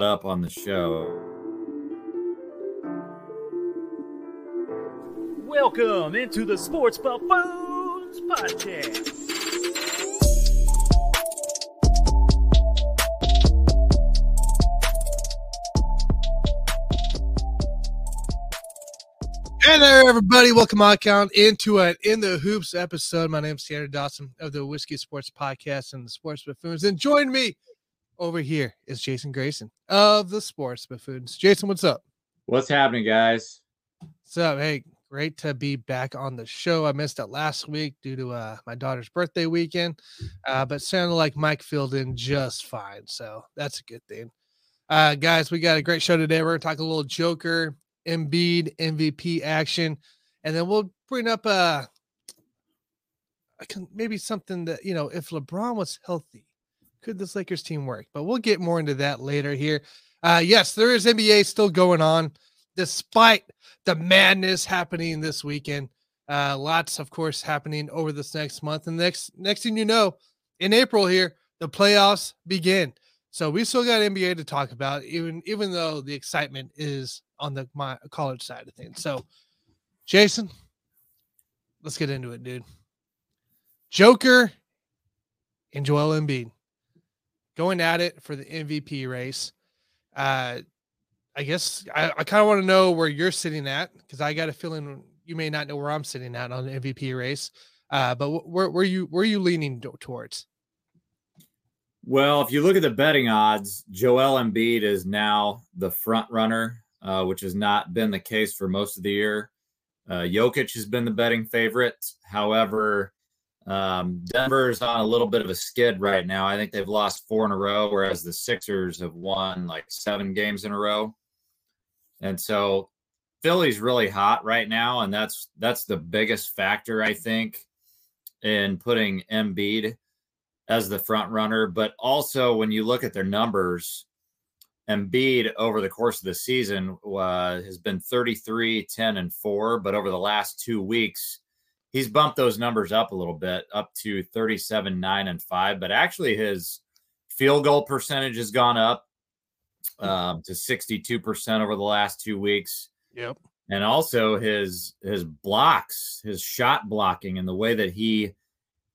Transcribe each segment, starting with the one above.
up on the show. Welcome into the Sports Buffoons Podcast. Hey there, everybody. Welcome on count into an In the Hoops episode. My name's Tanner Dawson of the Whiskey Sports Podcast and the Sports Buffoons. And join me over here is Jason Grayson of the Sports Buffoons. Jason, what's up? What's happening, guys? What's up? Hey, great to be back on the show. I missed it last week due to uh, my daughter's birthday weekend, uh, but sounded like Mike filled in just fine. So that's a good thing. Uh, guys, we got a great show today. We're going to talk a little Joker, Embiid, MVP action, and then we'll bring up uh, maybe something that, you know, if LeBron was healthy, could this Lakers team work? But we'll get more into that later here. Uh, yes, there is NBA still going on despite the madness happening this weekend. Uh, lots, of course, happening over this next month. And next next thing you know, in April here, the playoffs begin. So we still got NBA to talk about, even even though the excitement is on the my college side of things. So, Jason, let's get into it, dude. Joker and Joel Embiid going at it for the MVP race. Uh, I guess I, I kind of want to know where you're sitting at because I got a feeling you may not know where I'm sitting at on the MVP race. Uh, but where where you where are you leaning towards? Well, if you look at the betting odds, Joel Embiid is now the front runner, uh, which has not been the case for most of the year. Uh, Jokic has been the betting favorite. However, um, Denver is on a little bit of a skid right now. I think they've lost four in a row, whereas the Sixers have won like seven games in a row. And so Philly's really hot right now, and that's that's the biggest factor I think in putting Embiid as the front runner. But also when you look at their numbers, Embiid over the course of the season uh, has been 33, 10, and 4. But over the last two weeks, he's bumped those numbers up a little bit, up to 37, 9, and 5. But actually, his field goal percentage has gone up um, to 62% over the last two weeks. Yep. And also his his blocks, his shot blocking, and the way that he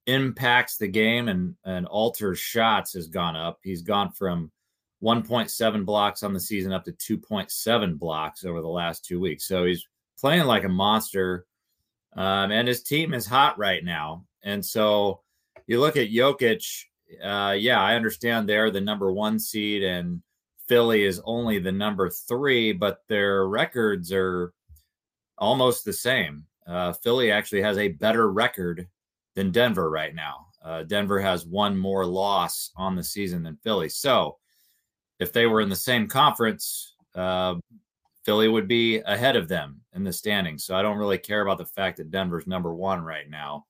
impacts the game and and alters shots has gone up. He's gone from 1.7 blocks on the season up to 2.7 blocks over the last two weeks. So he's playing like a monster um, and his team is hot right now. And so you look at Jokic, uh, yeah, I understand they're the number one seed and Philly is only the number three, but their records are almost the same. Uh, Philly actually has a better record than Denver right now. Uh, Denver has one more loss on the season than Philly. So if they were in the same conference, uh, Philly would be ahead of them in the standings. So I don't really care about the fact that Denver's number one right now.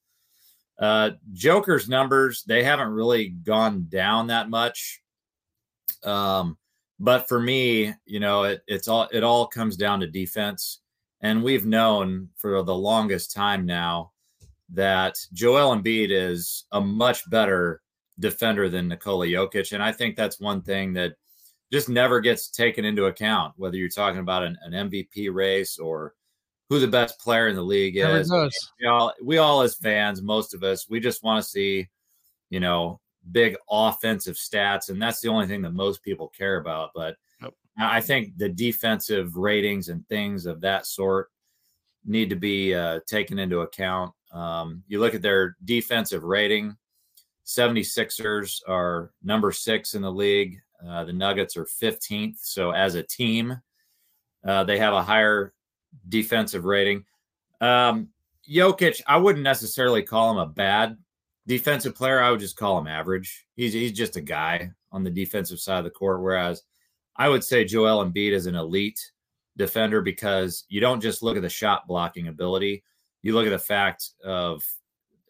Uh, Joker's numbers, they haven't really gone down that much. Um, but for me, you know, it, it's all it all comes down to defense. And we've known for the longest time now that Joel Embiid is a much better defender than Nikola Jokic. And I think that's one thing that just never gets taken into account, whether you're talking about an, an MVP race or who the best player in the league is. We all, we all, as fans, most of us, we just want to see, you know, big offensive stats, and that's the only thing that most people care about. But yep. I think the defensive ratings and things of that sort need to be uh, taken into account. Um, you look at their defensive rating. 76ers are number six in the league. Uh, the Nuggets are 15th. So as a team, uh, they have a higher defensive rating. Um, Jokic, I wouldn't necessarily call him a bad defensive player. I would just call him average. He's he's just a guy on the defensive side of the court. Whereas I would say Joel Embiid is an elite defender because you don't just look at the shot blocking ability. You look at the fact of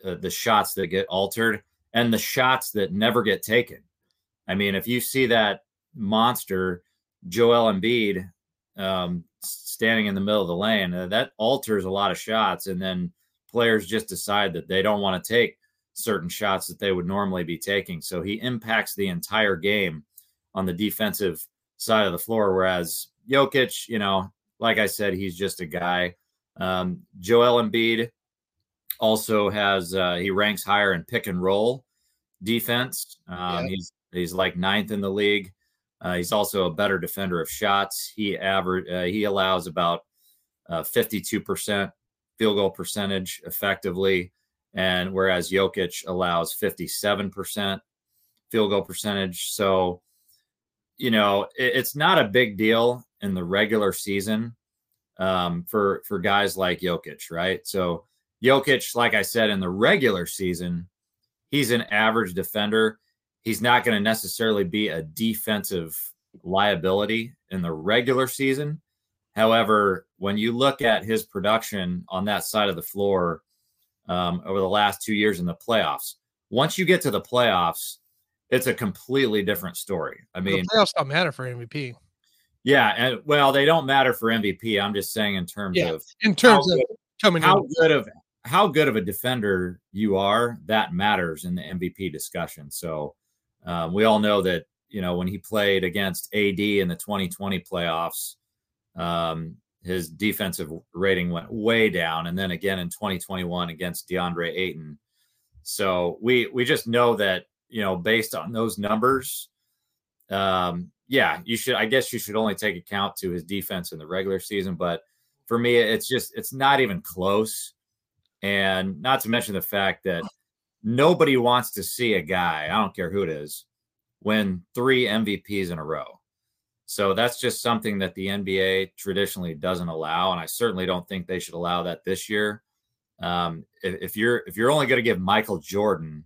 uh, the shots that get altered and the shots that never get taken. I mean, if you see that monster Joel Embiid um, standing in the middle of the lane, uh, that alters a lot of shots, and then players just decide that they don't want to take certain shots that they would normally be taking. So he impacts the entire game on the defensive side of the floor. Whereas Jokic, you know, like I said, he's just a guy. Um, Joel Embiid also has uh, he ranks higher in pick and roll defense. Um, He's he's like ninth in the league. Uh, he's also a better defender of shots. He average uh, he allows about uh, fifty two percent field goal percentage effectively, and whereas Jokic allows fifty seven percent field goal percentage. So, you know, it, it's not a big deal in the regular season um, for for guys like Jokic, right? So Jokic, like I said, in the regular season, he's an average defender. He's not going to necessarily be a defensive liability in the regular season. However, when you look at his production on that side of the floor um, over the last two years in the playoffs, once you get to the playoffs, it's a completely different story. I mean, the playoffs don't matter for MVP. Yeah, and well, they don't matter for MVP. I'm just saying in terms Yeah, of In terms of good, coming how in, good of how good of a defender you are, that matters in the MVP discussion. So um, we all know that you know when he played against AD in the 2020 playoffs, um, his defensive rating went way down, and then again in 2021 against DeAndre Ayton. So we we just know that you know based on those numbers, um, yeah, you should. I guess you should only take account to his defense in the regular season, but for me, it's just it's not even close. And not to mention the fact that nobody wants to see a guy, I don't care who it is, win three MVPs in a row. So that's just something that the NBA traditionally doesn't allow, and I certainly don't think they should allow that this year. Um, if, if you're if you're only going to give Michael Jordan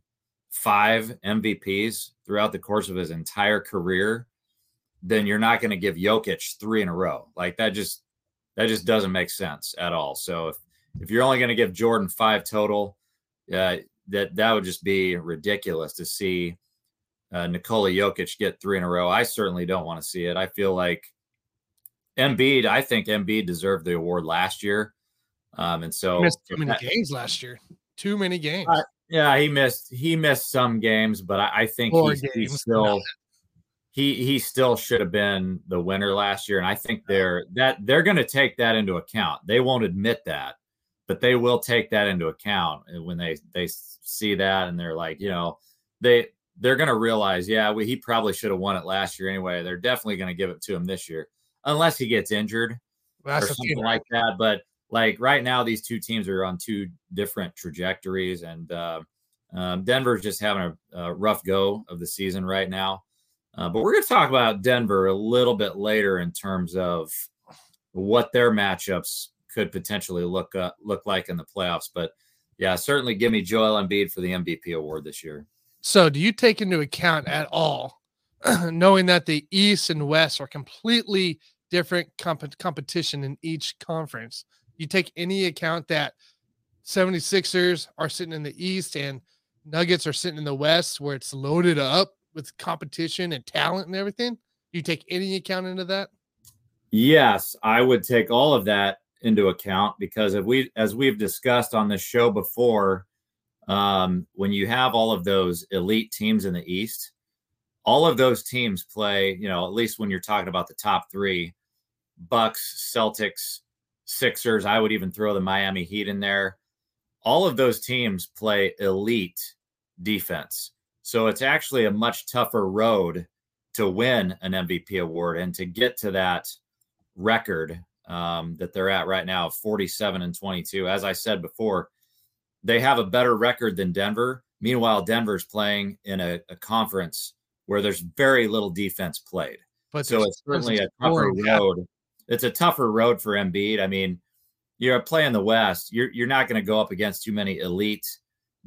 five MVPs throughout the course of his entire career, then you're not going to give Jokic three in a row. Like that just that just doesn't make sense at all. So if if you're only going to give Jordan five total, uh, that that would just be ridiculous to see uh, Nikola Jokic get three in a row. I certainly don't want to see it. I feel like Embiid. I think Embiid deserved the award last year, um, and so missed too many that- games last year. Too many games. Uh, yeah, he missed he missed some games, but I, I think he's, he's still he he still should have been the winner last year, and I think they're that they're going to take that into account. They won't admit that, but they will take that into account when they they see that and they're like, you know, they they're going to realize, yeah, we, he probably should have won it last year anyway. They're definitely going to give it to him this year, unless he gets injured That's or something like that. But like right now, these two teams are on two different trajectories, and uh, um, Denver's just having a, a rough go of the season right now. Uh, but we're going to talk about Denver a little bit later in terms of what their matchups could potentially look uh, look like in the playoffs. But yeah, certainly give me Joel Embiid for the MVP award this year. So, do you take into account at all, knowing that the East and West are completely different comp- competition in each conference? You take any account that 76ers are sitting in the East and Nuggets are sitting in the West, where it's loaded up with competition and talent and everything? Do you take any account into that? Yes, I would take all of that into account because if we, as we've discussed on this show before, um, when you have all of those elite teams in the East, all of those teams play. You know, at least when you're talking about the top three, Bucks, Celtics, Sixers. I would even throw the Miami Heat in there. All of those teams play elite defense, so it's actually a much tougher road to win an MVP award and to get to that record um, that they're at right now, 47 and 22. As I said before, they have a better record than Denver. Meanwhile, Denver's playing in a, a conference where there's very little defense played. But So it's certainly a tougher road. It's a tougher road for Embiid. I mean, you're playing the West. You're you're not going to go up against too many elite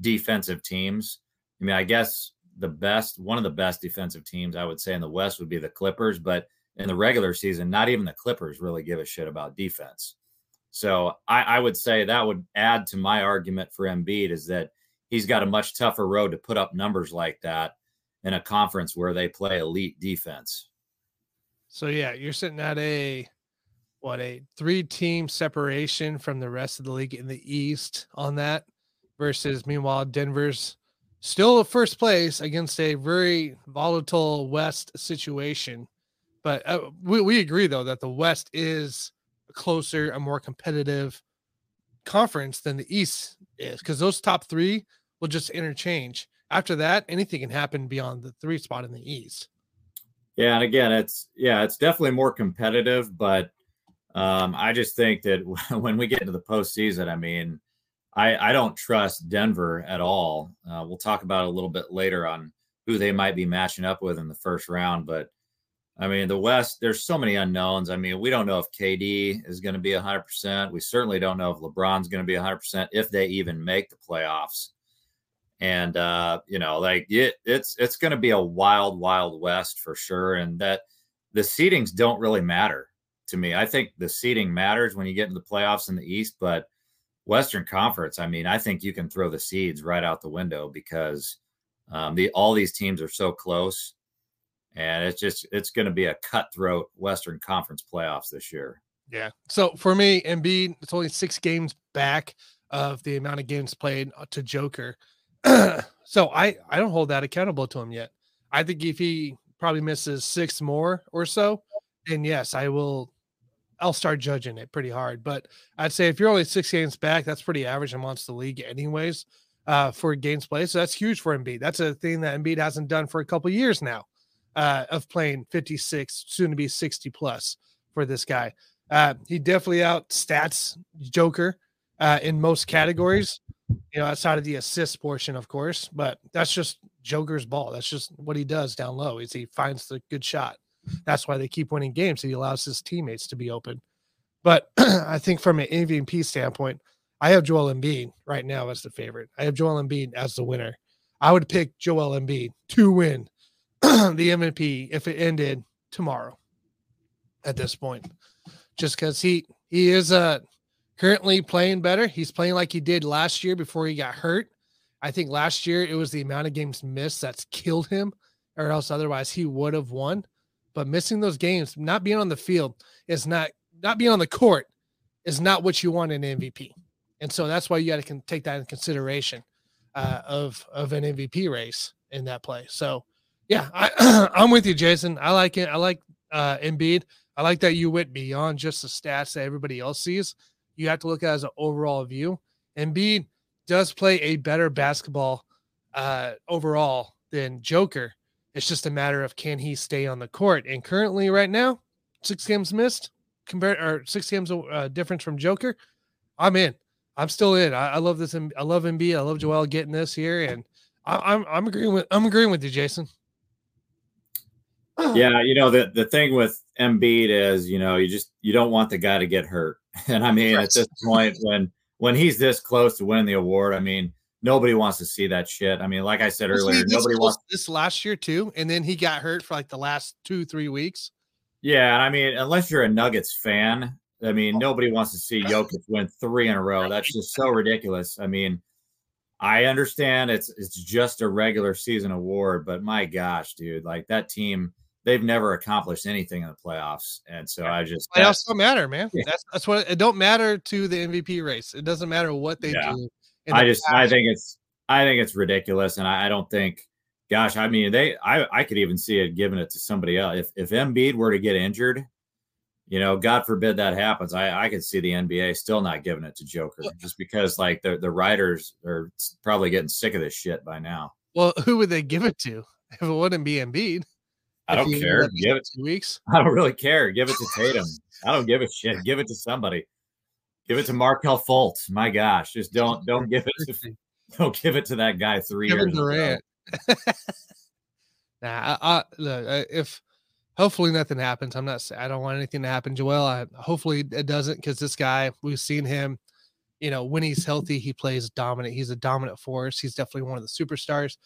defensive teams. I mean, I guess the best, one of the best defensive teams I would say in the West would be the Clippers, but in the regular season, not even the Clippers really give a shit about defense. So I, I would say that would add to my argument for Embiid is that he's got a much tougher road to put up numbers like that in a conference where they play elite defense. So yeah, you're sitting at a what a three team separation from the rest of the league in the East on that versus meanwhile Denver's still first place against a very volatile West situation But uh, we we agree though that the West is closer, a more competitive conference than the East is because those top three will just interchange. After that, anything can happen beyond the three spot in the East. Yeah, and again, it's yeah, it's definitely more competitive, but um, I just think that when we get into the postseason, I mean, I I don't trust Denver at all. Uh, we'll talk about a little bit later on who they might be matching up with in the first round, but I mean, the West, there's so many unknowns. I mean, we don't know if KD is going to be 100%. We certainly don't know if LeBron's going to be 100% if they even make the playoffs. And uh, you know, like it, it's it's going to be a wild, wild West for sure. And that the seedings don't really matter to me. I think the seeding matters when you get into the playoffs in the East, but Western Conference, I mean, I think you can throw the seeds right out the window because um, the all these teams are so close and it's just it's going to be a cutthroat Western Conference playoffs this year. Yeah. So for me, Embiid, it's only six games back of the amount of games played uh, to Joker. so I I don't hold that accountable to him yet. I think if he probably misses six more or so, then yes, I will. I'll start judging it pretty hard. But I'd say if you're only six games back, that's pretty average amongst the league, anyways, uh, for games played. So that's huge for Embiid. That's a thing that Embiid hasn't done for a couple years now uh, of playing 56, soon to be 60 plus for this guy. Uh, he definitely out stats Joker uh, in most categories, you know, outside of the assist portion, of course. But that's just Joker's ball. That's just what he does down low. Is he finds the good shot. That's why they keep winning games. He allows his teammates to be open. But I think from an MVP standpoint, I have Joel Embiid right now as the favorite. I have Joel Embiid as the winner. I would pick Joel Embiid to win the MVP if it ended tomorrow at this point. Just because he he is uh currently playing better. He's playing like he did last year before he got hurt. I think last year it was the amount of games missed that's killed him, or else otherwise he would have won. But missing those games, not being on the field, is not not being on the court is not what you want in MVP. And so that's why you got to take that in consideration uh, of of an MVP race in that play. So yeah, I, I'm with you, Jason. I like it. I like uh, Embiid. I like that you went beyond just the stats that everybody else sees. You have to look at as an overall view. Embiid does play a better basketball uh, overall than Joker. It's just a matter of can he stay on the court. And currently, right now, six games missed, compared or six games uh, difference from Joker. I'm in. I'm still in. I, I love this. I love Embiid. I love Joel getting this here, and I, I'm I'm agreeing with I'm agreeing with you, Jason yeah, you know the the thing with Embiid is, you know, you just you don't want the guy to get hurt. And I mean, right. at this point, when when he's this close to winning the award, I mean, nobody wants to see that shit. I mean, like I said earlier, nobody wants this last year too, and then he got hurt for like the last two three weeks. Yeah, I mean, unless you're a Nuggets fan, I mean, oh. nobody wants to see Jokic win three in a row. That's just so ridiculous. I mean, I understand it's it's just a regular season award, but my gosh, dude, like that team they've never accomplished anything in the playoffs. And so I just playoffs don't matter, man. Yeah. That's that's what it don't matter to the MVP race. It doesn't matter what they yeah. do. I just I think it's I think it's ridiculous, and I, I, don't think. Gosh, I mean, they I I could even see it giving it to somebody else. If if Embiid were to get injured, you know, God forbid that happens. I I could see the NBA still not giving it to Joker just because like the the writers are probably getting sick of this shit by now. Well, who would they give it to if it wouldn't be Embiid? I don't care. Give it two weeks. I don't really care. Give it to Tatum. I don't give a shit. Give it to somebody. Give it to Markelle Fultz. My gosh, just don't don't give it to don't give it to that guy three Kevin years Durant. nah, I, I, look if hopefully nothing happens. I'm not. I don't want anything to happen, Joel. I, hopefully it doesn't because this guy we've seen him. You know, when he's healthy, he plays dominant. He's a dominant force. He's definitely one of the superstars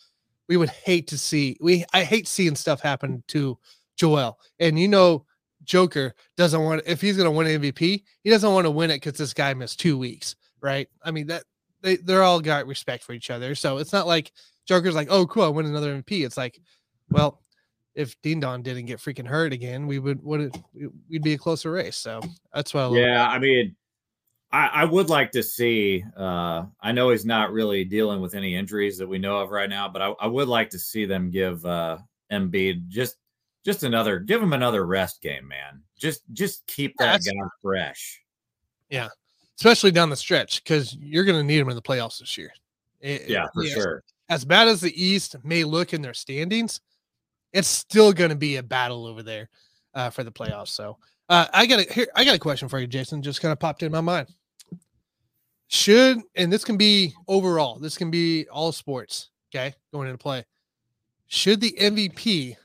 we would hate to see we I hate seeing stuff happen to Joel. And you know, Joker doesn't want if he's gonna win MVP, he doesn't want to win it because this guy missed two weeks, right? I mean that they they're all got respect for each other. So it's not like Joker's like, oh cool, I win another MVP. It's like, well, if Dean Don didn't get freaking hurt again, we would would we'd be a closer race. So that's why. yeah, I mean, I, I would like to see. Uh, I know he's not really dealing with any injuries that we know of right now, but I, I would like to see them give uh, Embiid just just another give him another rest game, man. Just just keep that That's- guy fresh. Yeah, especially down the stretch because you're going to need him in the playoffs this year. It- Yeah, for yeah, sure. As bad as the East may look in their standings, it's still going to be a battle over there uh, for the playoffs. So uh, I got a here. I got a question for you, Jason. Just kind of popped in my mind. Should and this can be overall. This can be all sports. Okay, going into play. Should the MVP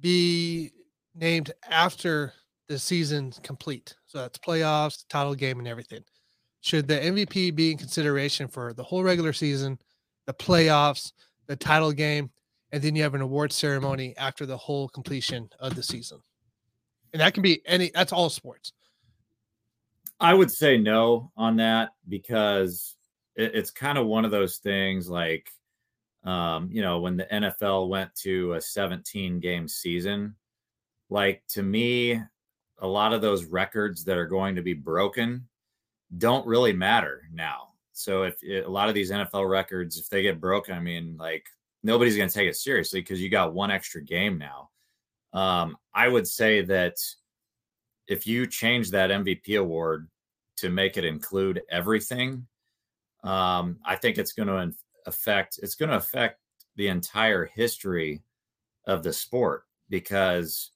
be named after the season complete? So that's playoffs, title game, and everything. Should the MVP be in consideration for the whole regular season, the playoffs, the title game, and then you have an award ceremony after the whole completion of the season? And that can be any. That's all sports. I would say no on that because it, it's kind of one of those things like, um, you know, when the NFL went to a 17 game season, like to me, a lot of those records that are going to be broken don't really matter now. So if it, a lot of these NFL records, if they get broken, I mean, like nobody's going to take it seriously because you got one extra game now. Um, I would say that if you change that MVP award to make it include everything, um, I think it's going to affect it's going to affect the entire history of the sport because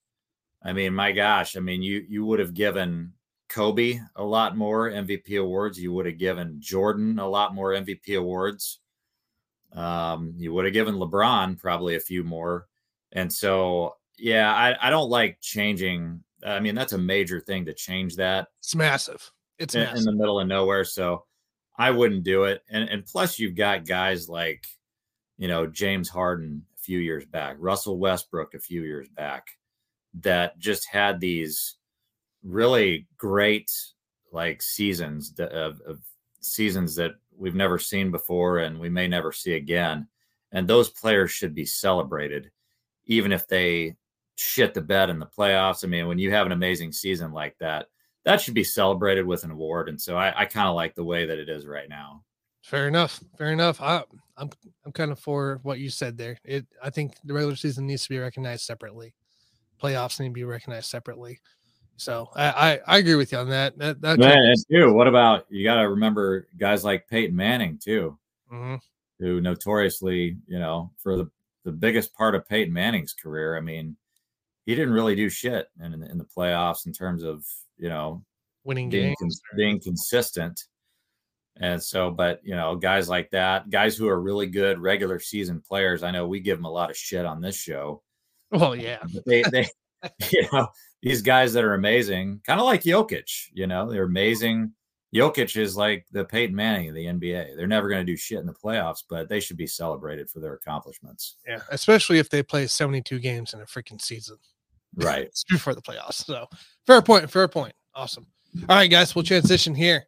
I mean, my gosh, I mean, you you would have given Kobe a lot more MVP awards. You would have given Jordan a lot more MVP awards. Um, you would have given LeBron probably a few more. And so, yeah, I, I don't like changing. I mean, that's a major thing to change that It's massive. It's in, in the middle of nowhere. So I wouldn't do it. And and plus you've got guys like, you know, James Harden a few years back, Russell Westbrook a few years back, that just had these really great like seasons of, of seasons that we've never seen before and we may never see again. And those players should be celebrated, even if they shit the bed in the playoffs. I mean, when you have an amazing season like that, that should be celebrated with an award. And so I, I kind of like the way that it is right now. Fair enough. Fair enough. I, I'm I'm kind of for what you said there. It I think the regular season needs to be recognized separately. Playoffs need to be recognized separately. So I I, I agree with you on that. That, that Man, and too, what about you got to remember guys like Peyton Manning too, Mhm. who notoriously, you know, for the the biggest part of Peyton Manning's career, I mean, he didn't really do shit in in the playoffs in terms of you know winning being games. being consistent. And so, but you know, guys like that, guys who are really good regular season players, I know we give them a lot of shit on this show. Well, yeah. They, they, you know, these guys that are amazing, kind of like Jokic, you know, they're amazing. Jokic is like the Peyton Manning of the NBA. They're never going to do shit in the playoffs, but they should be celebrated for their accomplishments. Yeah. Especially if they play 72 games in a freaking season. Right. It's before the playoffs. So fair point. Fair point. Awesome. All right, guys, we'll transition here.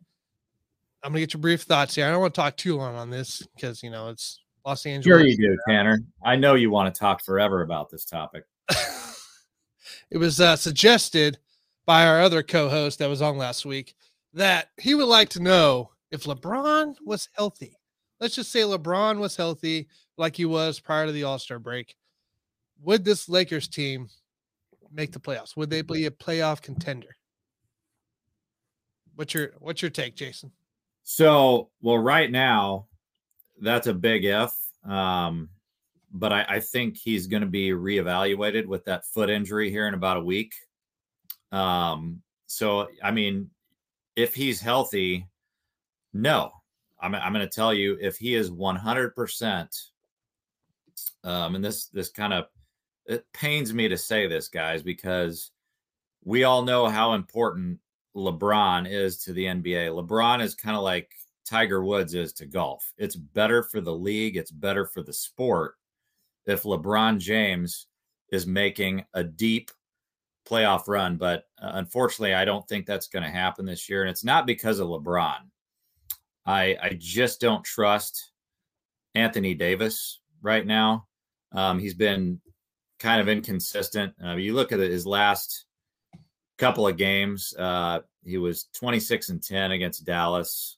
I'm gonna get your brief thoughts here. I don't want to talk too long on this because you know it's Los Angeles. Sure, you do, Tanner. I know you want to talk forever about this topic. it was uh, suggested by our other co-host that was on last week that he would like to know if LeBron was healthy. Let's just say LeBron was healthy like he was prior to the All-Star break. Would this Lakers team make the playoffs? Would they be a playoff contender? What's your what's your take, Jason? So, well, right now, that's a big if. Um, but I, I think he's going to be reevaluated with that foot injury here in about a week. Um, so, I mean, if he's healthy, no, I'm, I'm going to tell you if he is 100%. Um, and this this kind of it pains me to say this, guys, because we all know how important LeBron is to the NBA. LeBron is kind of like Tiger Woods is to golf. It's better for the league, it's better for the sport if LeBron James is making a deep playoff run. But uh, unfortunately, I don't think that's going to happen this year. And it's not because of LeBron. I, I just don't trust Anthony Davis right now. Um, he's been kind of inconsistent. Uh, you look at his last couple of games. Uh, he was 26 and 10 against Dallas.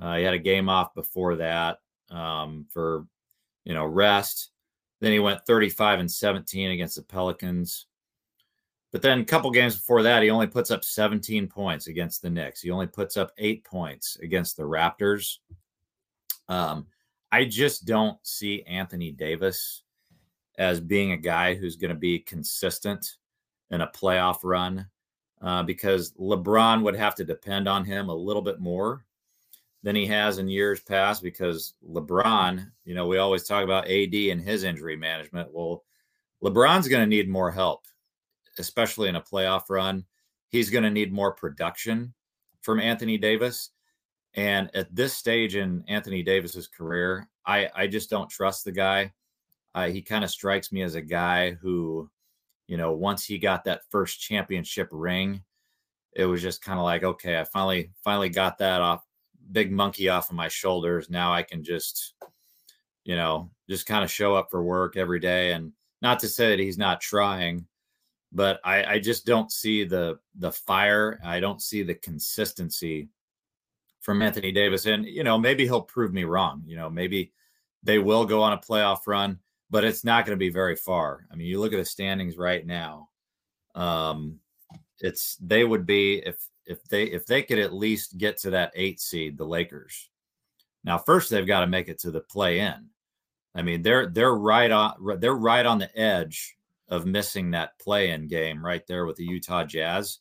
Uh, he had a game off before that um, for you know rest. Then he went 35 and 17 against the Pelicans. But then a couple games before that, he only puts up 17 points against the Knicks. He only puts up eight points against the Raptors. Um, I just don't see Anthony Davis as being a guy who's going to be consistent in a playoff run uh, because LeBron would have to depend on him a little bit more than he has in years past because LeBron, you know, we always talk about AD and his injury management. Well, LeBron's going to need more help, especially in a playoff run. He's going to need more production from Anthony Davis. And at this stage in Anthony Davis's career, I, I just don't trust the guy. Uh, he kind of strikes me as a guy who, you know, once he got that first championship ring, it was just kind of like, okay, I finally finally got that off, big monkey off of my shoulders. Now I can just, you know, just kind of show up for work every day. And not to say that he's not trying, but I, I just don't see the the fire. I don't see the consistency from Anthony Davis. And you know, maybe he'll prove me wrong. You know, maybe they will go on a playoff run but it's not going to be very far. I mean, you look at the standings right now. Um, it's they would be if if they if they could at least get to that eight seed, the Lakers. Now, first they've got to make it to the play in. I mean, they're they're right on they're right on the edge of missing that play in game right there with the Utah Jazz.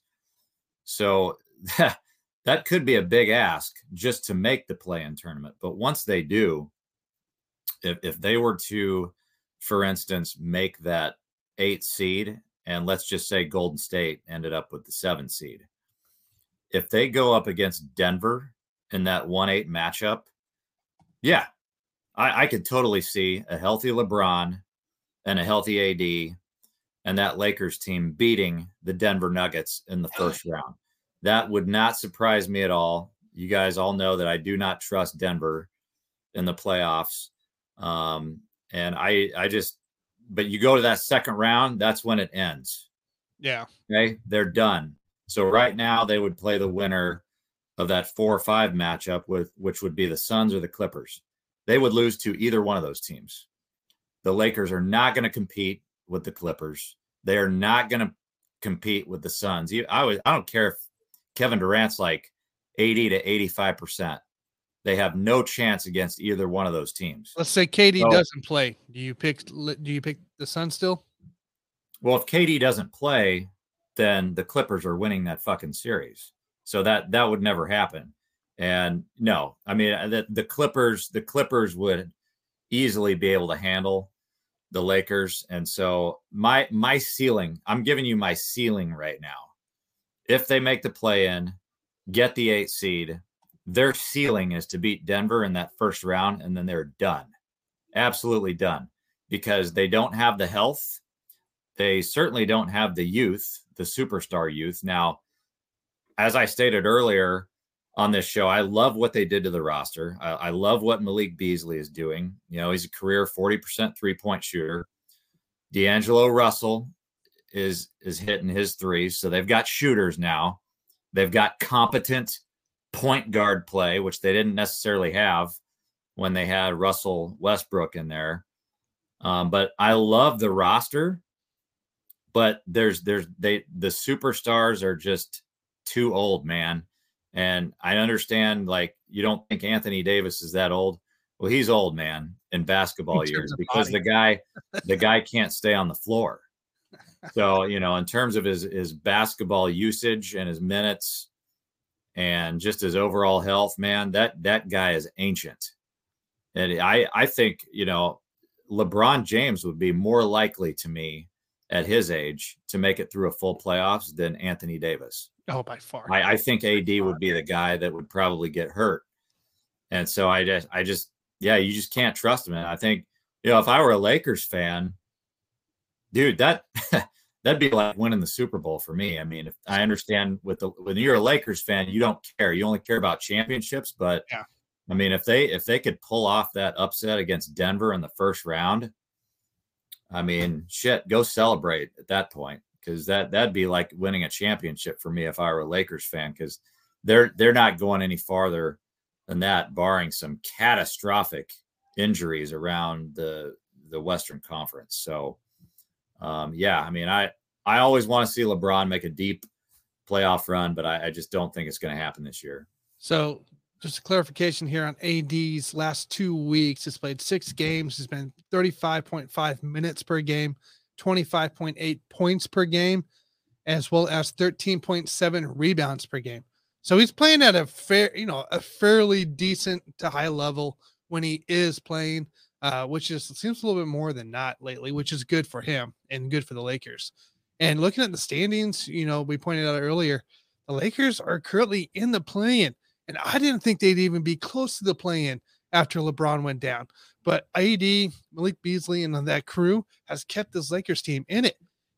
So that that could be a big ask just to make the play in tournament. But once they do, if if they were to for instance, make that eight seed, and let's just say Golden State ended up with the seven seed. If they go up against Denver in that 1 8 matchup, yeah, I, I could totally see a healthy LeBron and a healthy AD and that Lakers team beating the Denver Nuggets in the first round. That would not surprise me at all. You guys all know that I do not trust Denver in the playoffs. Um, and I I just but you go to that second round, that's when it ends. Yeah. Okay, they're done. So right now they would play the winner of that four or five matchup with which would be the Suns or the Clippers. They would lose to either one of those teams. The Lakers are not going to compete with the Clippers. They are not going to compete with the Suns. I was I don't care if Kevin Durant's like 80 to 85 percent they have no chance against either one of those teams. Let's say KD so, doesn't play. Do you pick? Do you pick the Sun still? Well, if KD doesn't play, then the Clippers are winning that fucking series. So that that would never happen. And no, I mean uh, the, the Clippers, the Clippers would easily be able to handle the Lakers. And so my my ceiling, I'm giving you my ceiling right now. If they make the play in, get the eight seed, their ceiling is to beat Denver in that first round, and then they're done. Absolutely done because they don't have the health. They certainly don't have the youth, the superstar youth. Now, as I stated earlier on this show, I love what they did to the roster. I, I love what Malik Beasley is doing. You know, he's a career 40% three point shooter. D'Angelo Russell is is hitting his threes. So they've got shooters now. They've got competent point guard play, which they didn't necessarily have when they had Russell Westbrook in there. Um, but I love the roster, but there's there's they the superstars are just too old, man. And I understand like you don't think Anthony Davis is that old. Well, he's old, man, in basketball in years because body. the guy the guy can't stay on the floor. So, you know, in terms of his his basketball usage and his minutes, and just his overall health, man, that that guy is ancient. And I I think you know LeBron James would be more likely to me at his age to make it through a full playoffs than Anthony Davis. Oh, by far. I, I think AD would be the guy that would probably get hurt. And so I just I just yeah, you just can't trust him. And I think you know if I were a Lakers fan, dude, that that'd be like winning the Super Bowl for me. I mean, if I understand with the when you're a Lakers fan, you don't care. You only care about championships. But yeah. I mean, if they if they could pull off that upset against Denver in the first round, I mean, shit, go celebrate at that point because that that'd be like winning a championship for me if I were a Lakers fan because they're they're not going any farther than that, barring some catastrophic injuries around the the Western Conference. So, um, yeah, I mean, I I always want to see LeBron make a deep playoff run, but I, I just don't think it's going to happen this year. So, just a clarification here on AD's last two weeks. He's played six games. He's been 35.5 minutes per game, 25.8 points per game, as well as 13.7 rebounds per game. So he's playing at a fair, you know, a fairly decent to high level when he is playing, uh, which is seems a little bit more than not lately, which is good for him and good for the Lakers. And looking at the standings, you know, we pointed out earlier, the Lakers are currently in the play-in, and I didn't think they'd even be close to the play-in after LeBron went down. But AD, Malik Beasley, and that crew has kept this Lakers team in it.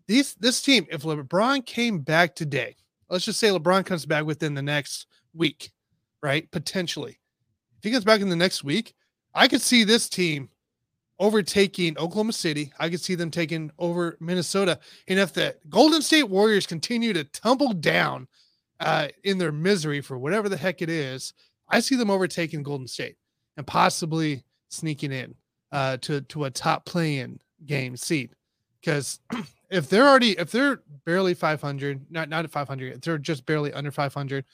These this team, if LeBron came back today, let's just say LeBron comes back within the next week, right? Potentially. If he comes back in the next week, I could see this team overtaking Oklahoma City. I could see them taking over Minnesota. And if the Golden State Warriors continue to tumble down uh, in their misery for whatever the heck it is, I see them overtaking Golden State and possibly sneaking in uh, to to a top play-in game seed. Because if they're already if they're barely 500, not not at 500, they're just barely under 500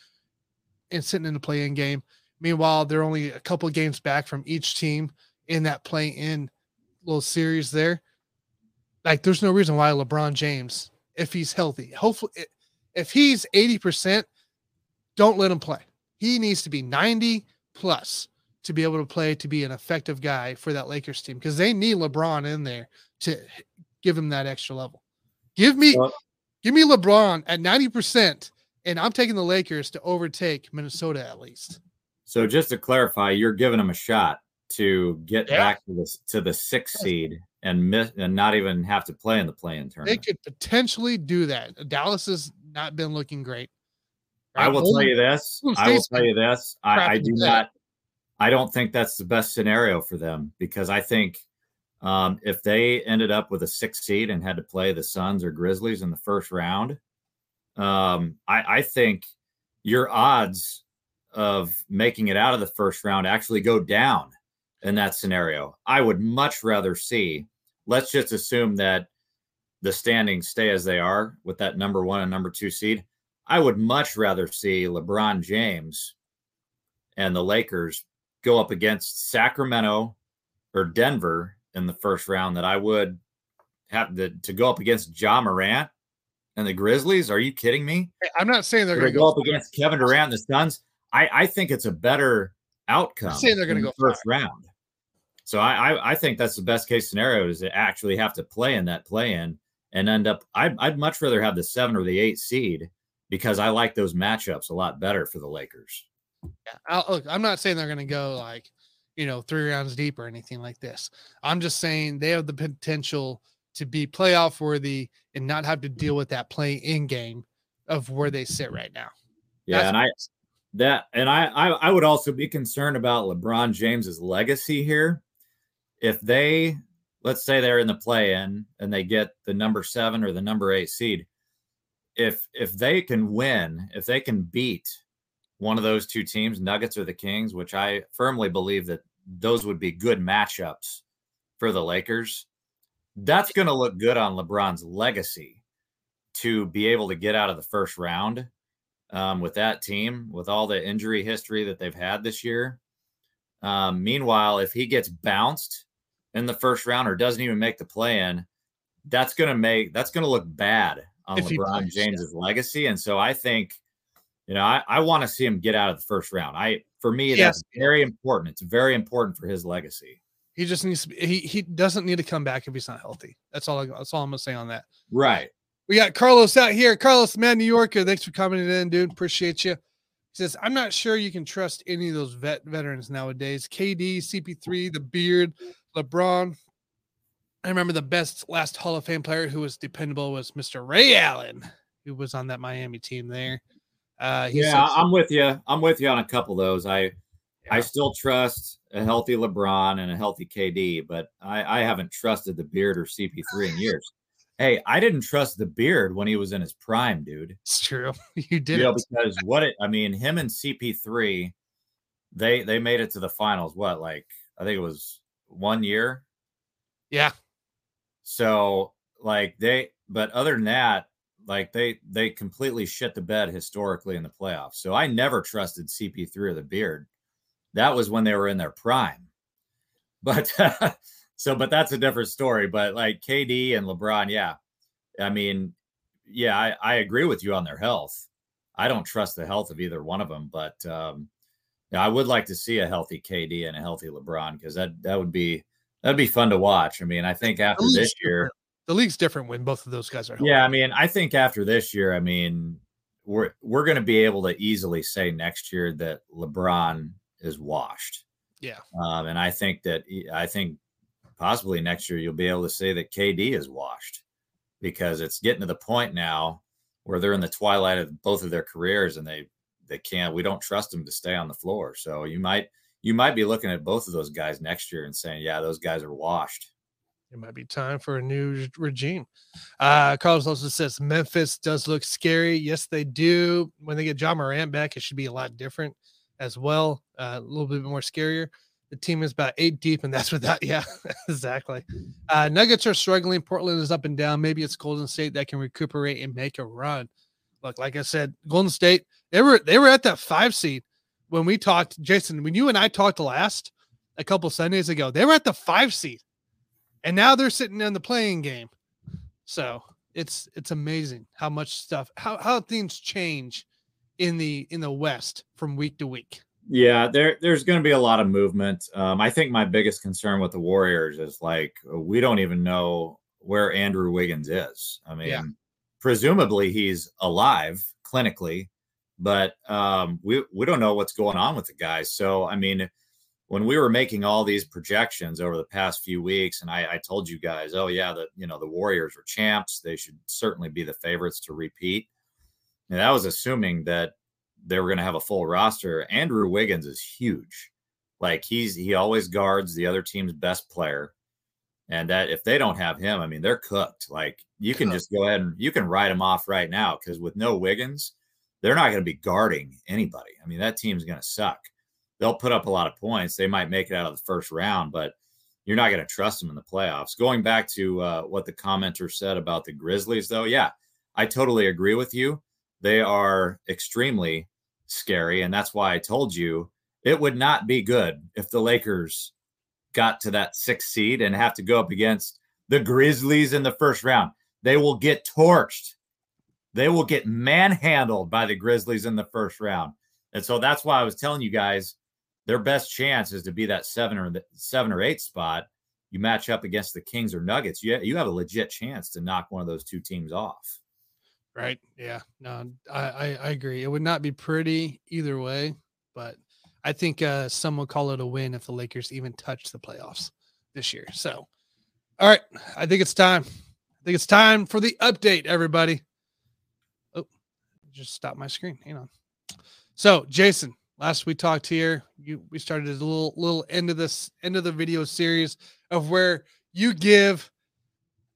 and sitting in the play-in game. Meanwhile, they're only a couple games back from each team in that play-in little series there. Like, there's no reason why LeBron James, if he's healthy, hopefully, if he's 80%, don't let him play. He needs to be 90 plus to be able to play to be an effective guy for that Lakers team because they need LeBron in there to give him that extra level. Give me well, give me LeBron at 90% and I'm taking the Lakers to overtake Minnesota at least. So just to clarify, you're giving them a shot to get yeah. back to the to the sixth seed and miss and not even have to play in the play-in tournament. They could potentially do that. Dallas has not been looking great. Right? I will tell you this. I will tell you this. I, I do not. I don't think that's the best scenario for them because I think um, if they ended up with a six seed and had to play the Suns or Grizzlies in the first round, um, I, I think your odds of making it out of the first round actually go down in that scenario. I would much rather see, let's just assume that the standings stay as they are with that number one and number two seed. I would much rather see LeBron James and the Lakers go up against Sacramento or Denver in the first round that I would have to, to go up against Ja Morant and the Grizzlies. Are you kidding me? I'm not saying they're going to go up against Kevin Durant and the Suns. I, I think it's a better outcome. I'm saying they're going to go first round. So I, I, I think that's the best case scenario is to actually have to play in that play in and end up. I'd, I'd much rather have the seven or the eight seed because I like those matchups a lot better for the Lakers. Yeah, I'll, look, I'm not saying they're going to go like you know three rounds deep or anything like this. I'm just saying they have the potential to be playoff worthy and not have to deal with that play in game of where they sit right now. Yeah, That's and I that and I, I I would also be concerned about LeBron James's legacy here if they let's say they're in the play in and they get the number seven or the number eight seed if if they can win if they can beat one of those two teams nuggets or the kings which i firmly believe that those would be good matchups for the lakers that's going to look good on lebron's legacy to be able to get out of the first round um, with that team with all the injury history that they've had this year. Um, meanwhile if he gets bounced in the first round or doesn't even make the play in, that's going to make that's going to look bad on if LeBron James's yeah. legacy. And so I think, you know, I, I want to see him get out of the first round. I for me, yes. that's very important. It's very important for his legacy. He just needs to be, he he doesn't need to come back if he's not healthy. That's all I, that's all I'm gonna say on that. Right. We got Carlos out here. Carlos, man, New Yorker. Thanks for coming in, dude. Appreciate you. He says, I'm not sure you can trust any of those vet veterans nowadays. KD, CP3, the beard, LeBron. I remember the best last Hall of Fame player who was dependable was Mr. Ray Allen, who was on that Miami team there. Uh, yeah, says, I'm with you. I'm with you on a couple of those. I yeah. I still trust a healthy LeBron and a healthy KD, but I, I haven't trusted the beard or CP3 in years. Hey, I didn't trust the beard when he was in his prime, dude. It's true. You did. You know, because what it I mean, him and CP3, they they made it to the finals. What, like I think it was one year Yeah. So like they, but other than that, like they they completely shit the bed historically in the playoffs. So I never trusted CP3 or the Beard. That was when they were in their prime. But so, but that's a different story. But like KD and LeBron, yeah, I mean, yeah, I, I agree with you on their health. I don't trust the health of either one of them, but um, yeah, I would like to see a healthy KD and a healthy LeBron because that that would be that'd be fun to watch. I mean, I think after this year, different. the league's different when both of those guys are. Healthy. Yeah, I mean, I think after this year, I mean, we're we're going to be able to easily say next year that LeBron is washed. Yeah, um, and I think that I think possibly next year you'll be able to say that KD is washed because it's getting to the point now where they're in the twilight of both of their careers and they they can't we don't trust them to stay on the floor so you might you might be looking at both of those guys next year and saying yeah those guys are washed it might be time for a new regime. Uh, Carlos also says Memphis does look scary. Yes, they do. When they get Ja Morant back, it should be a lot different as well. Uh, a little bit more scarier. The team is about eight deep, and that's without. Yeah, exactly. Uh, Nuggets are struggling. Portland is up and down. Maybe it's Golden State that can recuperate and make a run. Look, like I said, Golden State they were they were at that five seed when we talked. Jason, when you and I talked last a couple Sundays ago, they were at the five seed, and now they're sitting in the play-in game. So it's it's amazing how much stuff how how things change in the in the West from week to week. Yeah, there there's going to be a lot of movement. Um, I think my biggest concern with the Warriors is like we don't even know where Andrew Wiggins is. I mean, yeah. presumably he's alive clinically, but um, we we don't know what's going on with the guy. So I mean, when we were making all these projections over the past few weeks, and I, I told you guys, oh yeah, that you know the Warriors are champs. They should certainly be the favorites to repeat. And that was assuming that they were going to have a full roster. Andrew Wiggins is huge. Like he's he always guards the other team's best player. And that if they don't have him, I mean, they're cooked. Like you can just go ahead and you can write them off right now because with no Wiggins, they're not going to be guarding anybody. I mean, that team's going to suck. They'll put up a lot of points. They might make it out of the first round, but you're not going to trust them in the playoffs. Going back to uh, what the commenter said about the Grizzlies, though, yeah, I totally agree with you. They are extremely scary. And that's why I told you it would not be good if the Lakers got to that sixth seed and have to go up against the Grizzlies in the first round. They will get torched. They will get manhandled by the Grizzlies in the first round. And so that's why I was telling you guys their best chance is to be that seven or the seven or eight spot. You match up against the Kings or Nuggets, you, you have a legit chance to knock one of those two teams off. Right. Yeah. No, I, I, I agree. It would not be pretty either way, but I think uh, some would call it a win if the Lakers even touch the playoffs this year. So, all right, I think it's time. I think it's time for the update, everybody. Oh, just stop my screen. Hang on. So, Jason, last we talked here, you we started a little little end of this end of the video series of where you give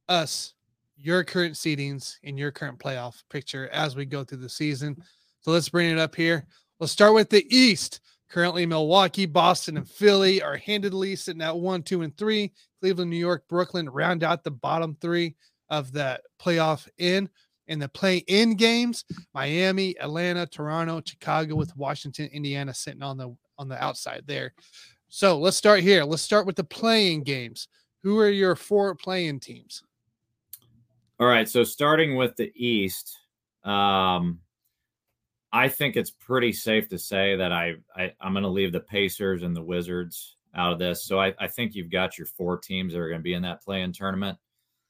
us your current seedings in your current playoff picture as we go through the season. Mm. So let's bring it up here. Let's start with the East. Currently, Milwaukee, Boston, and Philly are handedly sitting at one, two, and three. Cleveland, New York, Brooklyn round out the bottom three of the playoff in. In the play in games, Miami, Atlanta, Toronto, Chicago, with Washington, Indiana sitting on the on the outside there. So let's start here. Let's start with the play-in games. Who are your four play-in teams? All right. So starting with the East, um, I think it's pretty safe to say that I, I am going to leave the Pacers and the Wizards out of this. So I, I think you've got your four teams that are going to be in that play-in tournament.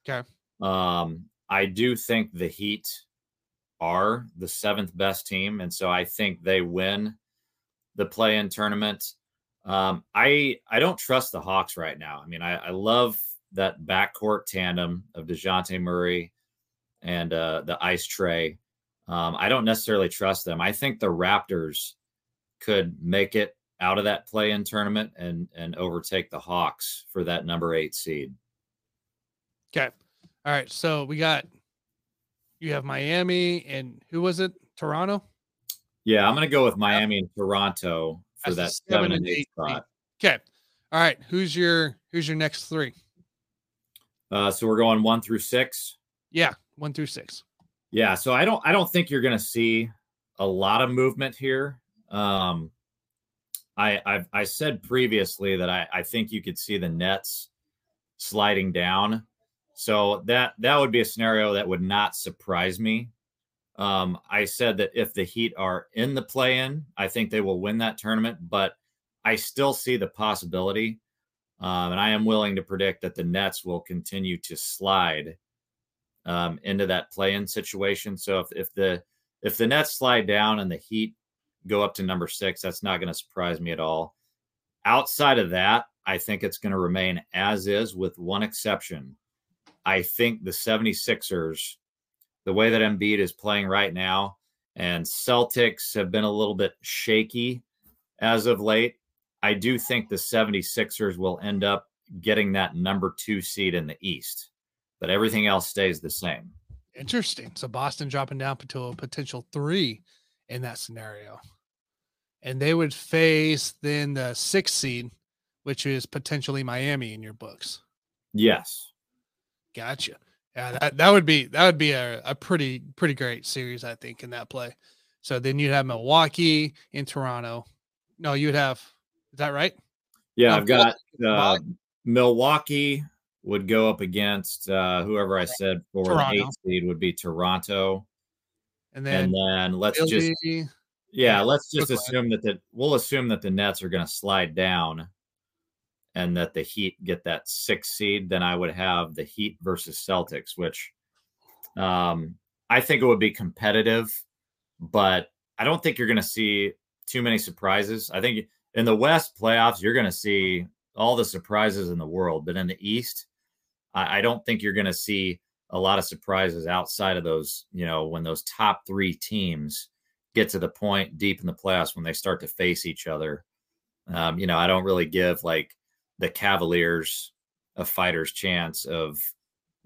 Okay. Um, I do think the Heat are the seventh best team, and so I think they win the play-in tournament. Um, I I don't trust the Hawks right now. I mean, I, I love that backcourt tandem of Dejounte Murray and uh, the Ice Trae. Um, I don't necessarily trust them. I think the Raptors could make it out of that play in tournament and and overtake the Hawks for that number eight seed. Okay. All right. So we got you have Miami and who was it? Toronto? Yeah, I'm gonna go with Miami and Toronto for That's that seven, seven and eight, eight spot. Okay. All right. Who's your who's your next three? Uh, so we're going one through six. Yeah, one through six. Yeah, so I don't I don't think you're going to see a lot of movement here. Um, I I've, I said previously that I I think you could see the Nets sliding down. So that that would be a scenario that would not surprise me. Um, I said that if the Heat are in the play-in, I think they will win that tournament, but I still see the possibility, um, and I am willing to predict that the Nets will continue to slide um, into that play-in situation. So if if the if the Nets slide down and the Heat go up to number six, that's not going to surprise me at all. Outside of that, I think it's going to remain as is with one exception. I think the 76ers, the way that Embiid is playing right now, and Celtics have been a little bit shaky as of late. I do think the 76ers will end up getting that number two seed in the East, but everything else stays the same. Interesting. So Boston dropping down to a potential three in that scenario. And they would face then the sixth seed, which is potentially Miami in your books. Yes. Gotcha. Yeah, that, that would be that would be a, a pretty pretty great series, I think, in that play. So then you'd have Milwaukee in Toronto. No, you'd have is that right? Yeah, I've got uh, Milwaukee would go up against uh, whoever I said for Toronto. the eight seed would be Toronto, And and then then let's just Philly- yeah, yeah, let's just Brooklyn. assume that the we'll assume that the Nets are going to slide down, and that the Heat get that six seed. Then I would have the Heat versus Celtics, which um, I think it would be competitive, but I don't think you're going to see too many surprises. I think in the West playoffs, you're going to see all the surprises in the world, but in the East, I, I don't think you're going to see a lot of surprises outside of those. You know, when those top three teams get to the point deep in the playoffs when they start to face each other. Um, you know, I don't really give like the Cavaliers a fighter's chance of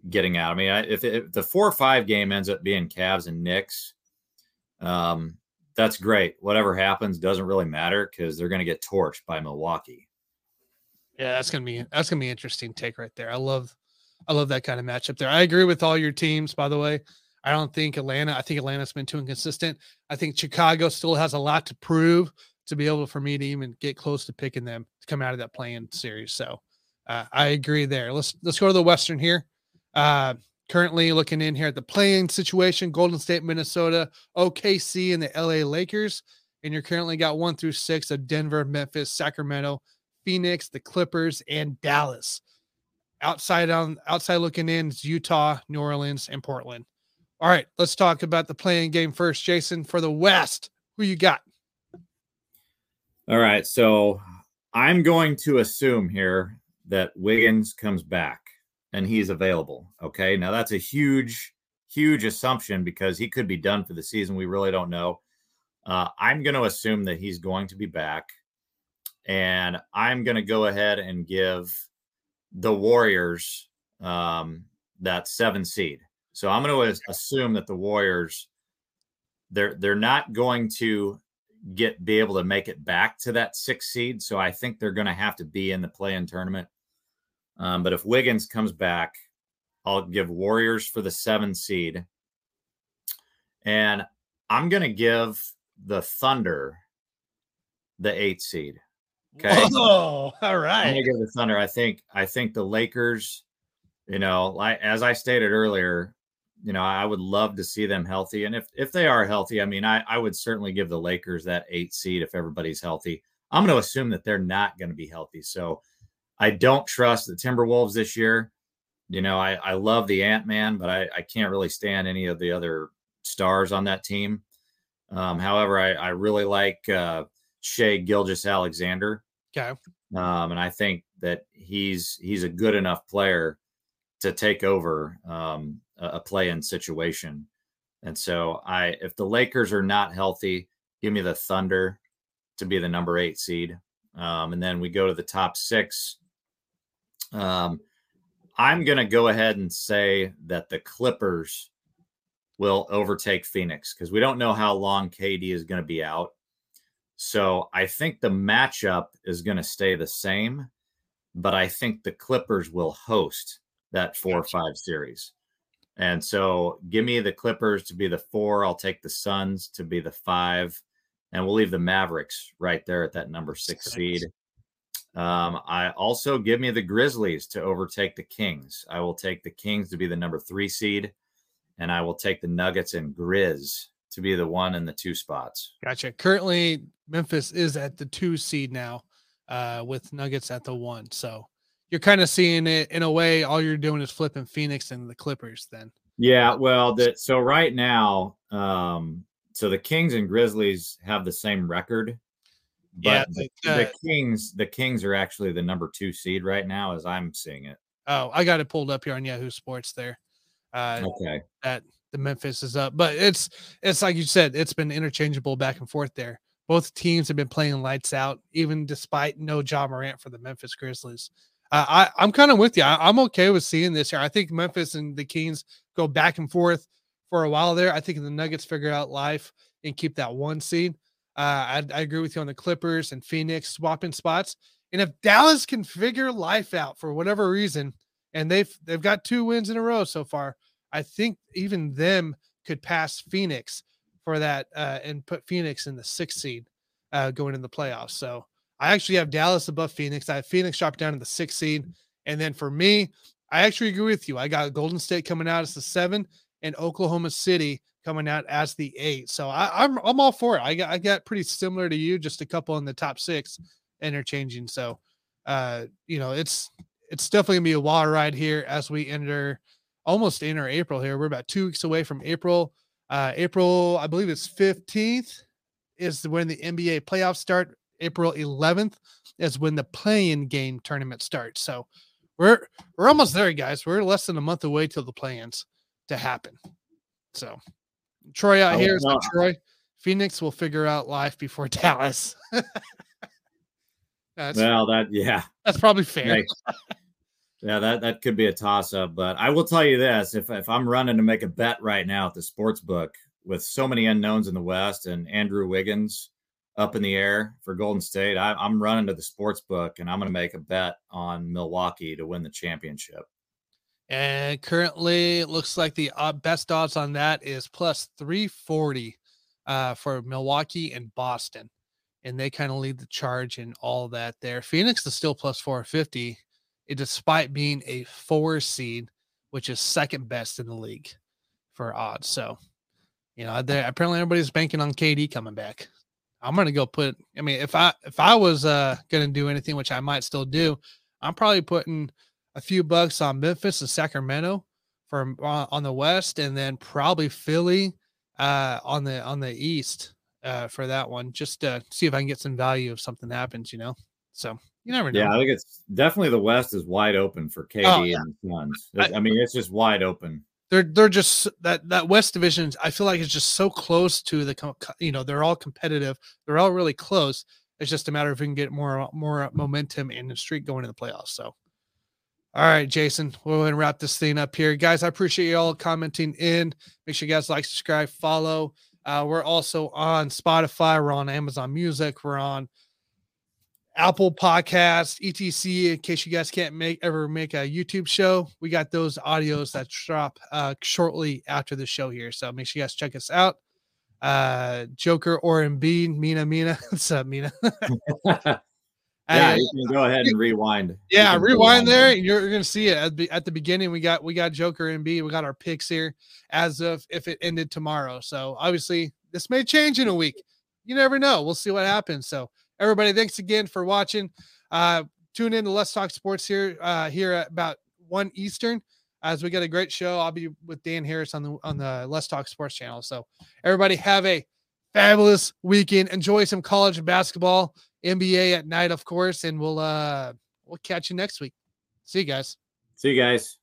getting out. I mean, I, if, if the four or five game ends up being Cavs and Knicks, um, that's great. Whatever happens doesn't really matter because they're going to get torched by Milwaukee. Yeah, that's gonna be that's gonna be interesting take right there. I love I love that kind of matchup there. I agree with all your teams, by the way. I don't think Atlanta, I think Atlanta's been too inconsistent. I think Chicago still has a lot to prove to be able for me to even get close to picking them to come out of that play-in series. So uh, I agree there. Let's let's go to the Western here. Uh, currently looking in here at the play-in situation: Golden State, Minnesota, OKC, and the LA Lakers. And you're currently got one through six of Denver, Memphis, Sacramento, Phoenix, the Clippers, and Dallas. Outside on outside looking in is Utah, New Orleans, and Portland. All right, let's talk about the play-in game first. Jason, for the West, who you got? All right. So I'm going to assume here that Wiggins comes back and he's available. Okay. Now that's a huge, huge assumption because he could be done for the season. We really don't know. Uh, I'm going to assume that he's going to be back. And I'm going to go ahead and give the Warriors um, that seven seed. So I'm going to assume that the Warriors they're they're not going to get be able to make it back to that six seed. So I think they're going to have to be in the play-in tournament. Um, but if Wiggins comes back, I'll give Warriors for the seven seed, and I'm going to give the Thunder the eight seed. Okay. Oh, all I'm gonna give the Thunder. I think I think the Lakers, you know, like as I stated earlier, you know, I would love to see them healthy. And if if they are healthy, I mean, I, I would certainly give the Lakers that eight seed if everybody's healthy. I'm gonna assume that they're not gonna be healthy. So I don't trust the Timberwolves this year. You know, I, I love the Ant Man, but I, I can't really stand any of the other stars on that team. Um, however, I, I really like uh Shai Gilgeous-Alexander. Okay. Um, and I think that he's he's a good enough player to take over um, a, a play-in situation. And so I if the Lakers are not healthy, give me the Thunder to be the number eight seed. Um, and then we go to the top six. Um, I'm going to go ahead and say that the Clippers will overtake Phoenix because we don't know how long KD is going to be out. So I think the matchup is going to stay the same, but I think the Clippers will host that four or five series. And so give me the Clippers to be the four. I'll take the Suns to be the five. And we'll leave the Mavericks right there at that number six, six. seed. Um, I also give me the Grizzlies to overtake the Kings. I will take the Kings to be the number three seed, and I will take the Nuggets and Grizz to be the one and the two spots. Gotcha. Currently, Memphis is at the two seed now, uh, with Nuggets at the one. So you're kind of seeing it in a way. All you're doing is flipping Phoenix and the Clippers. Then. Yeah. Well, that so right now, um, so the Kings and Grizzlies have the same record. But yeah, the, uh, the Kings, the Kings are actually the number two seed right now, as I'm seeing it. Oh, I got it pulled up here on Yahoo Sports there. Uh, okay. That the Memphis is up, but it's it's like you said, it's been interchangeable back and forth there. Both teams have been playing lights out, even despite no Ja Morant for the Memphis Grizzlies. Uh, I I'm kind of with you. I, am okay with seeing this here. I think Memphis and the Kings go back and forth for a while there. I think the Nuggets figure out life and keep that one seed. Uh, I, I agree with you on the Clippers and Phoenix swapping spots. And if Dallas can figure life out for whatever reason, and they've they've got two wins in a row so far, I think even them could pass Phoenix for that uh, and put Phoenix in the sixth seed uh, going in the playoffs. So I actually have Dallas above Phoenix. I have Phoenix dropped down to the sixth seed. And then for me, I actually agree with you. I got Golden State coming out as the seven and Oklahoma City coming out as the eight. So I, am I'm, I'm all for it. I got I got pretty similar to you, just a couple in the top six interchanging. So uh, you know, it's it's definitely gonna be a wild ride here as we enter almost enter April here. We're about two weeks away from April. Uh, April, I believe it's 15th is when the NBA playoffs start. April 11th is when the play-in game tournament starts. So we're we're almost there, guys. We're less than a month away till the play-ins to happen. So Troy out here is not Troy. Phoenix will figure out life before Dallas. well, that yeah, that's probably fair. yeah, that that could be a toss up, but I will tell you this: if if I'm running to make a bet right now at the sports book with so many unknowns in the West and Andrew Wiggins up in the air for Golden State, I, I'm running to the sports book and I'm going to make a bet on Milwaukee to win the championship. And currently, it looks like the uh, best odds on that is plus 340 uh, for Milwaukee and Boston. And they kind of lead the charge in all that there. Phoenix is still plus 450, eh, despite being a four seed, which is second best in the league for odds. So, you know, apparently everybody's banking on KD coming back. I'm gonna go put. I mean, if I if I was uh gonna do anything, which I might still do, I'm probably putting a few bucks on Memphis and Sacramento for uh, on the west, and then probably Philly uh, on the on the east uh, for that one, just to see if I can get some value if something happens. You know, so you never know. Yeah, I think it's definitely the West is wide open for KD oh, yeah. and the Suns. I, I mean, it's just wide open they're they're just that that West division. I feel like it's just so close to the you know they're all competitive. They're all really close. It's just a matter of if we can get more more momentum in the streak going to the playoffs. So all right, Jason, we'll go ahead and wrap this thing up here. Guys, I appreciate you all commenting in. Make sure you guys like, subscribe, follow. Uh, we're also on Spotify. We're on Amazon Music. We're on Apple Podcasts, etc. In case you guys can't make ever make a YouTube show, we got those audios that drop uh, shortly after the show here. So make sure you guys check us out. Uh, Joker or Embiid, Mina, Mina. What's up, Mina? Yeah, you can go ahead and rewind. Yeah, rewind, there. You're, you're, gonna see it at the, at the beginning. We got we got Joker and B. We got our picks here as of if it ended tomorrow. So obviously this may change in a week. You never know. We'll see what happens. So everybody, thanks again for watching. Uh, tune in to Let's Talk Sports here uh, here at about one Eastern as we got a great show. I'll be with Dan Harris on the on the Let's Talk Sports channel. So everybody have a fabulous weekend. Enjoy some college basketball. NBA at night, of course, and we'll uh we'll catch you next week. See you guys. See you guys.